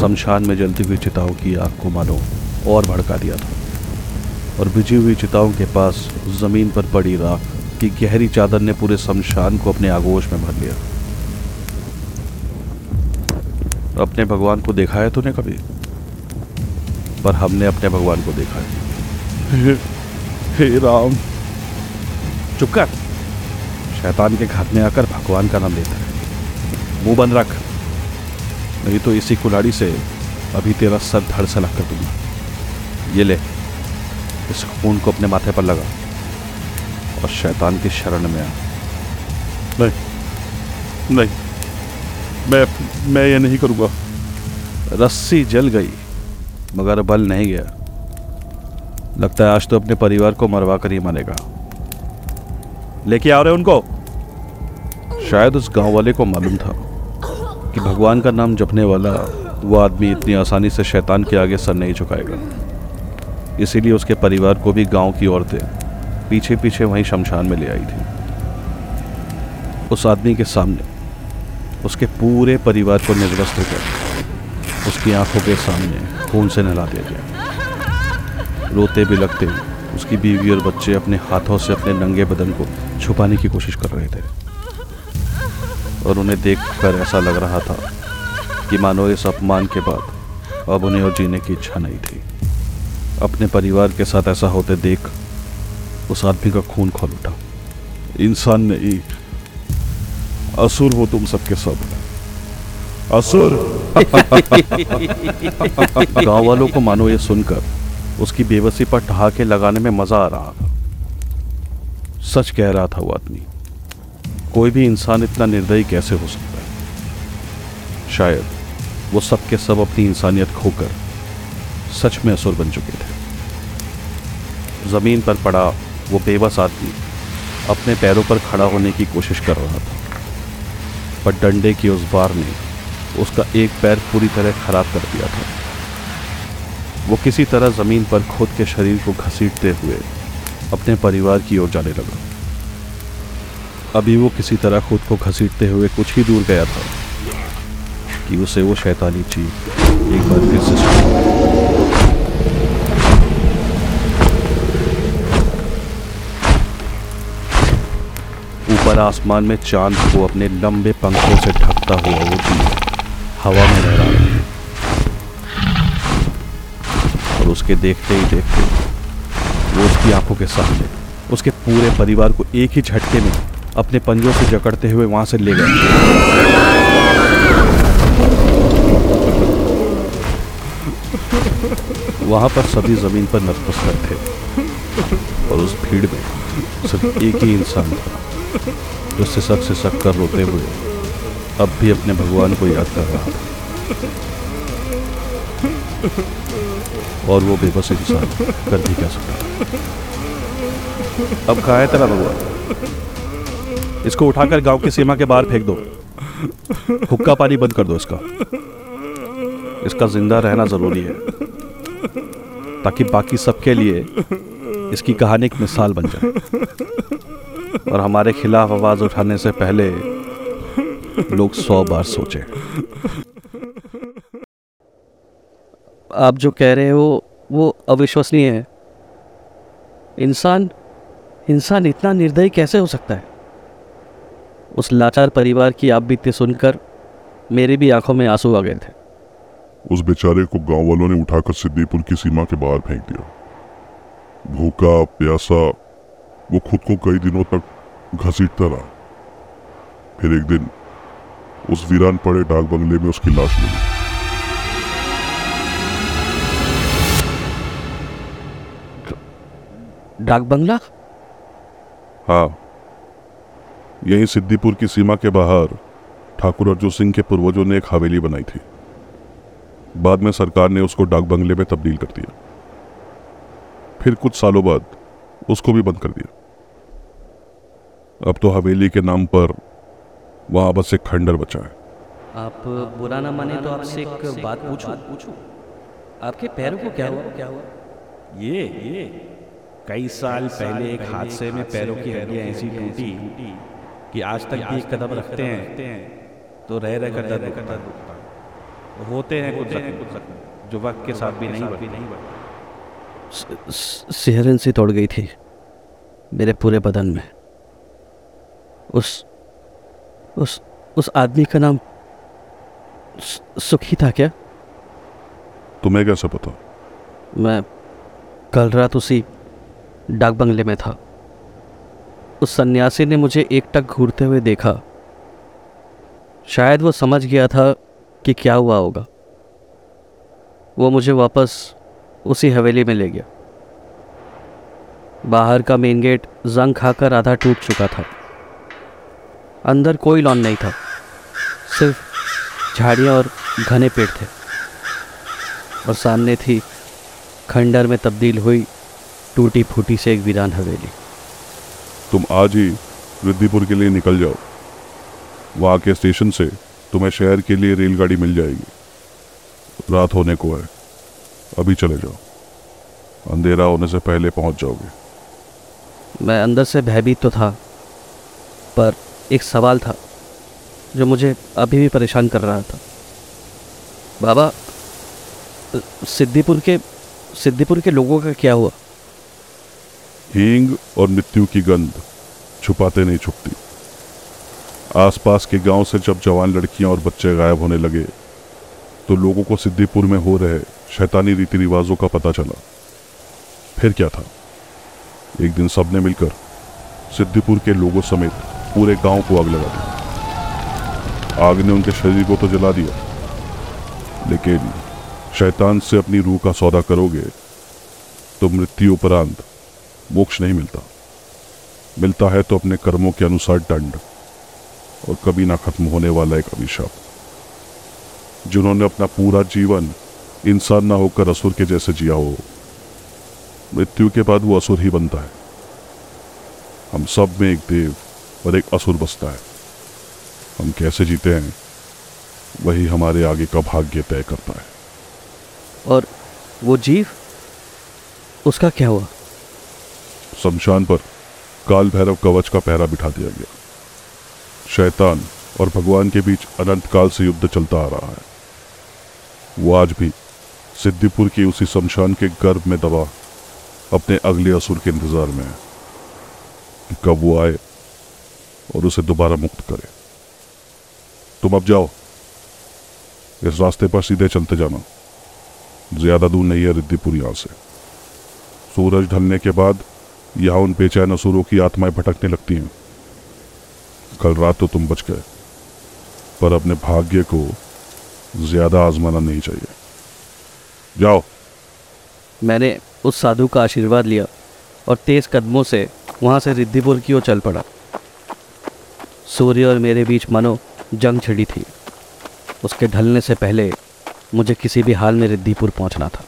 शमशान में जलती हुई चिताओं की आग को मानो और भड़का दिया था। और बुझी हुई चिताओं के पास ज़मीन पर पड़ी राख की गहरी चादर ने पूरे शमशान को अपने आगोश में भर लिया। अपने भगवान को देखा है तूने कभी? पर हमने अपने भगवान को देखा है। हे, हे राम। चुप कर। शैतान के घर में आकर भगवान का नाम लेता है। मुँह बंद रख। नहीं तो इसी कुलाड़ी से अभी तेरा सर धड़ से लग कर दूँगा। ये ले इस खून को अपने माथे पर लगा और शैतान की शरण में आ। नहीं नहीं। मैं मैं ये नहीं करूँगा। रस्सी जल गई, मगर बल नहीं गया। लगता है आज तो अपने परिवार को मरवा कर ही मरेगा। लेके आ रहे उनको? शायद उस गाँव वाले को मालूम था कि भगवान का नाम जपने वाला वो आदमी इतनी आसानी से शैतान के आगे सर नहीं झुकाएगा। इसीलिए उसके परिवार को भी गाँव की औरतें पीछे पीछे वहीं शमशान में ले आई थी। उस आदमी के सामने उसके पूरे परिवार को निर्वस्त्र कर उसकी आँखों के सामने खून से नहला दिया गया। रोते भी लगते उसकी बीवी और बच्चे अपने हाथों से अपने नंगे बदन को छुपाने की कोशिश कर रहे थे। और उन्हें देखकर ऐसा लग रहा था कि मानो इस अपमान के बाद अब उन्हें और जीने की इच्छा नहीं थी। अपने परिवार के साथ ऐसा होते देख उस आदमी का खून खोल उठा। इंसान नहीं असुर हो तुम सबके सब। असुर। गाँव वालों को मानो ये सुनकर उसकी बेबसी पर ठहाके लगाने में मज़ा आ रहा था। सच कह रहा था वो आदमी। कोई भी इंसान इतना निर्दयी कैसे हो सकता है? शायद वो सब के सब अपनी इंसानियत खोकर सच में असुर बन चुके थे। ज़मीन पर पड़ा वो बेबस आदमी अपने पैरों पर खड़ा होने की कोशिश कर रहा था। पर डंडे की उस बार ने उसका एक पैर पूरी तरह खराब कर दिया था। वो किसी तरह ज़मीन पर खुद के शरीर को घसीटते हुए अपने परिवार की ओर जाने लगा। अभी वो किसी तरह खुद को घसीटते हुए कुछ ही दूर गया था कि उसे वो शैतानी चीख एक बार फिर से ऊपर आसमान में चाँद को अपने लंबे पंखों से ढकता हुआ वो जीव हवा में लहरा रहा और उसके देखते ही देखते वो उसकी आँखों के सामने, उसके पूरे परिवार को एक ही झटके में अपने पंजों से जकड़ते हुए वहाँ से ले गए। वहाँ पर सभी ज़मीन पर नतमस्तक थे। और उस भीड़ में सिर्फ़ एक ही इंसान था। जो सिसक सिसक कर रोते हुए अब भी अपने भगवान को याद कर रहा और वो बेबस इंसान कर भी क्या सकता अब कहा है तेरा भगवान? इसको उठाकर गाँव की सीमा के बाहर फेंक दो। हुक्का पानी बंद कर दो इसका। इसका ज़िंदा रहना ज़रूरी है, ताकि बाकी सबके लिए इसकी कहानी एक मिसाल बन जाए। और हमारे खिलाफ आवाज़ उठाने से पहले लोग सौ बार सोचे। आप जो कह रहे हो, वो अविश्वसनीय है। इंसान इंसान इतना निर्दयी कैसे हो सकता है? उस लाचार परिवार की आप बीते सुनकर मेरी भी आँखों में आँसू आ गए थे। उस बेचारे को गाँव वालों ने उठाकर सिद्दीपुर की सीमा के बाहर फेंक दिया। भूखा, प्यासा, वो खुद को कई दिनों तक घसीटता रहा। फिर एक दिन उस वीरान पड़े डाक बंगले में उसकी लाश मिली। डाक बंगला? हाँ। यही सिद्धिपुर की सीमा के बाहर ठाकुर अर्जुन सिंह के पूर्वजों ने एक हवेली बनाई थी। बाद में सरकार ने उसको डाक बंगले में तब्दील कर दिया। फिर कुछ सालों बाद उसको भी बंद कर दिया। अब तो हवेली के नाम पर वहाँ बस एक खंडर बचा है। आप बुरा ना माने तो आपसे एक बात पूछूँ। पूछूँ आपके पैरों को क्या हुआ? क्या हुआ? ये ये कई साल पहले एक हादसे में पैरों की हड्डियाँ ऐसी टूटी कि आज तक भी कदम रखते हैं तो रह रह कर दर्द होता है। होते हैं कुछ जख्म जो वक्त के साथ भी नहीं बढ़ते। सिहरन सी तोड़ गई थी मेरे पूरे बदन में। उस उस उस आदमी का नाम सुखी था क्या? तुम्हें कैसे पता? मैं कल रात उसी डाक बंगले में था। उस सन्यासी ने मुझे एकटक घूरते हुए देखा। शायद वो समझ गया था कि क्या हुआ होगा। वो मुझे वापस उसी हवेली में ले गया। बाहर का मेन गेट जंग खाकर आधा टूट चुका था। अंदर कोई लॉन नहीं था। सिर्फ़ झाड़ियाँ और घने पेड़ थे। और सामने थी खंडर में तब्दील हुई टूटी फूटी से एक वीरान हवेली। तुम आज ही रिद्धिपुर के लिए निकल जाओ। वहाँ के स्टेशन से तुम्हें शहर के लिए रेलगाड़ी मिल जाएगी। रात होने को है। अभी चले जाओ। अंधेरा होने से पहले पहुँच जाओगे। मैं अंदर से भयभीत तो था पर एक सवाल था, जो मुझे अभी भी परेशान कर रहा था। बाबा सिद्धिपुर के, सिद्दीपुर के लोगों का क्या हुआ? हींग और मृत्यु की गंध छुपाते नहीं छुपती। आसपास के गाँव से जब जवान लड़कियाँ और बच्चे गायब होने लगे तो लोगों को सिद्धिपुर में हो रहे शैतानी रीति रिवाजों का पता चला। फिर क्या था? एक दिन सबने मिलकर सिद्धिपुर के लोगों समेत पूरे गाँव को आग लगा दी। आग ने उनके शरीर को तो जला दिया। लेकिन शैतान से अपनी रूह का सौदा करोगे तो मृत्यु उपरांत मोक्ष नहीं मिलता। मिलता है तो अपने कर्मों के अनुसार दंड, और कभी ना खत्म होने वाला एक अभिशाप। जिन्होंने अपना पूरा जीवन इंसान ना होकर असुर के जैसे जिया हो, मृत्यु के बाद वो असुर ही बनता है। हम सब में एक देव और एक असुर बसता है। हम कैसे जीते हैं वही हमारे आगे का भाग्य तय करता है। और वो जीव उसका क्या हुआ? शमशान पर काल भैरव कवच का पहरा बिठा दिया गया। शैतान और भगवान के बीच अनंत काल से युद्ध चलता आ रहा है। वो आज भी सिद्धिपुर की उसी शमशान के गर्भ में दबा अपने अगले असुर के इंतज़ार में है कि कब वो आए और उसे दोबारा मुक्त करे। तुम अब जाओ। इस रास्ते पर सीधे चलते जाना। ज़्यादा दूर नहीं है रिद्धिपुर यहाँ से। सूरज ढलने के बाद यहाँ उन बेचैन असुरों की आत्माएँ भटकने लगती हैं। कल रात तो तुम बच गए। पर अपने भाग्य को ज़्यादा आजमाना नहीं चाहिए। जाओ। मैंने उस साधु का आशीर्वाद लिया और तेज कदमों से वहाँ से रिद्धिपुर की ओर चल पड़ा। सूर्य और मेरे बीच मानो जंग छिड़ी थी। उसके ढलने से पहले मुझे किसी भी हाल में रिद्धिपुर पहुँचना था।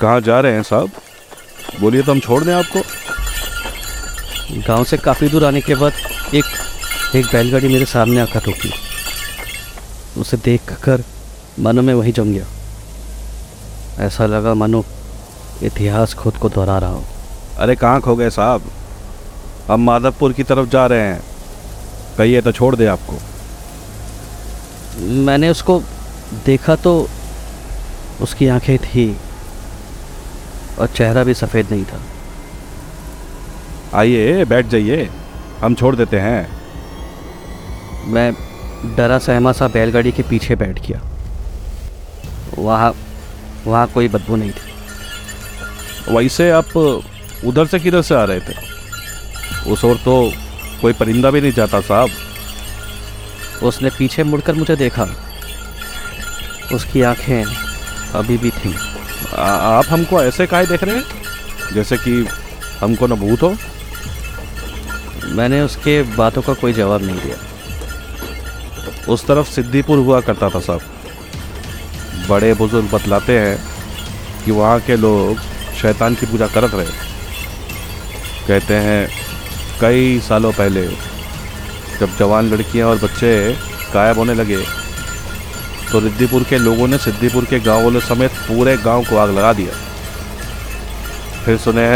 कहाँ जा रहे हैं साहब? बोलिए तो हम छोड़ दें आपको। गाँव से काफ़ी दूर आने के बाद एक एक बैलगाड़ी मेरे सामने आकर रुकी। उसे देख कर मानो मैं वहीं जम गया। ऐसा लगा मानो इतिहास खुद को दोहरा रहा हूँ। अरे कहाँ खो गए साहब? हम माधवपुर की तरफ़ जा रहे हैं। कहिए तो छोड़ दे आपको। मैंने उसको देखा तो उसकी आँखें थी और चेहरा भी सफ़ेद नहीं था। आइए बैठ जाइए। हम छोड़ देते हैं। मैं डरा सहमा सा बैलगाड़ी के पीछे बैठ गया। वहाँ वहाँ कोई बदबू नहीं थी। वैसे आप उधर से किधर से आ रहे थे? उस ओर तो कोई परिंदा भी नहीं जाता साहब। उसने पीछे मुड़कर मुझे देखा। उसकी आँखें अभी भी थीं। आप हमको ऐसे काहे देख रहे हैं? जैसे कि हमको न भूत हो? मैंने उसके बातों का कोई जवाब नहीं दिया। उस तरफ़ सिद्दीपुर हुआ करता था साहब। बड़े बुज़ुर्ग बतलाते हैं कि वहाँ के लोग शैतान की पूजा करत रहे। कहते हैं कई सालों पहले, जब जवान लड़कियाँ और बच्चे गायब होने लगे तो रिद्धिपुर के लोगों ने सिद्दीपुर के गाँव वालों समेत पूरे गाँव को आग लगा दिया। फिर सुने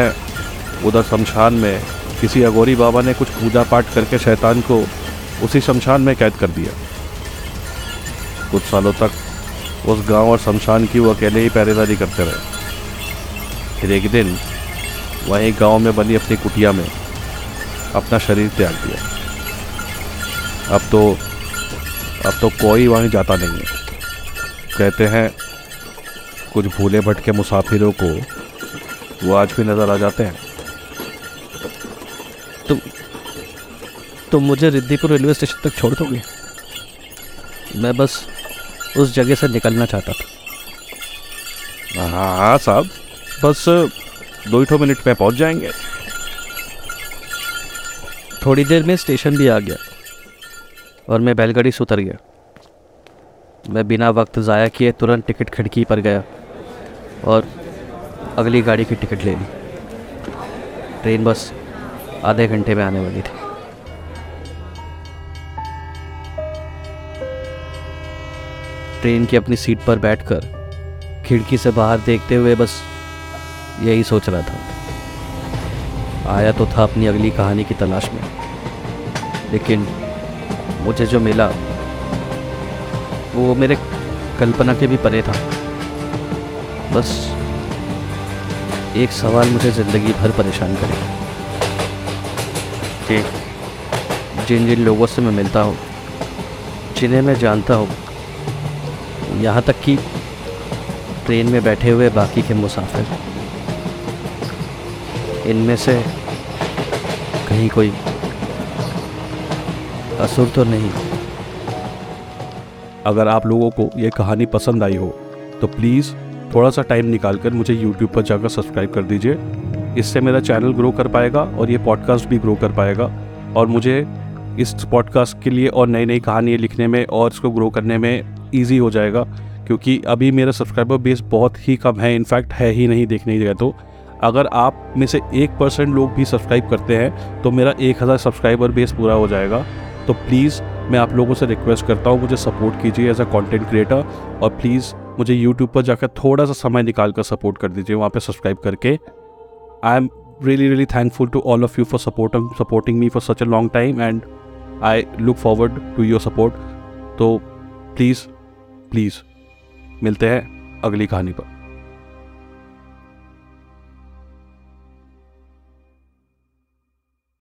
उधर शमशान में किसी अगोरी बाबा ने कुछ पूजा पाठ करके शैतान को उसी शमशान में कैद कर दिया। कुछ सालों तक उस गाँव और शमशान की वो अकेले ही पहरेदारी करते रहे। फिर एक दिन, वहीं गाँव में बनी अपनी कुटिया में अपना शरीर त्याग दिया। अब तो अब तो कोई वहीं जाता नहीं है। कहते हैं कुछ भूले भटके मुसाफिरों को वो आज भी नज़र आ जाते हैं। तुम तुम मुझे रिद्धिपुर रेलवे स्टेशन तक छोड़ दोगे? मैं बस उस जगह से निकलना चाहता था। हाँ हाँ साहब। बस दो ही ठो मिनट में पहुँच जाएँगे। थोड़ी देर में स्टेशन भी आ गया और मैं बैलगाड़ी से उतर गया। मैं बिना वक्त ज़ाया किए तुरंत टिकट खिड़की पर गया और अगली गाड़ी की टिकट ले ली। ट्रेन बस आधे घंटे में आने वाली थी। ट्रेन की अपनी सीट पर बैठकर खिड़की से बाहर देखते हुए बस यही सोच रहा था। आया तो था अपनी अगली कहानी की तलाश में। लेकिन मुझे जो मिला, वो मेरे कल्पना के भी परे था। बस एक सवाल मुझे ज़िंदगी भर परेशान करेगा कि जिन जिन लोगों से मैं मिलता हूँ, जिन्हें मैं जानता हूँ, यहाँ तक कि ट्रेन में बैठे हुए बाकी के मुसाफिर। इनमें से कहीं कोई असुर तो नहीं। अगर आप लोगों को ये कहानी पसंद आई हो तो प्लीज़ थोड़ा सा टाइम निकाल कर मुझे यूट्यूब पर जाकर सब्सक्राइब कर दीजिए। इससे मेरा चैनल ग्रो कर पाएगा और ये पॉडकास्ट भी ग्रो कर पाएगा। और मुझे इस पॉडकास्ट के लिए और नई नई कहानियाँ लिखने में और इसको ग्रो करने में ईजी हो जाएगा, क्योंकि अभी मेरा सब्सक्राइबर बेस बहुत ही कम है। इनफैक्ट है ही नहीं देखने गया तो। अगर आप में से एक परसेंट लोग भी सब्सक्राइब करते हैं तो मेरा एक हज़ार सब्सक्राइबर बेस पूरा हो जाएगा। तो प्लीज़ मैं आप लोगों से रिक्वेस्ट करता हूँ, मुझे सपोर्ट कीजिए एज अ कंटेंट क्रिएटर और प्लीज़ मुझे यूट्यूब पर जाकर थोड़ा सा समय निकाल कर सपोर्ट कर दीजिए वहाँ पर सब्सक्राइब करके। I am really really thankful to all of you for supporting supporting me for such a long time and i look forward to your support. तो प्लीज़ प्लीज़ मिलते हैं अगली कहानी पर।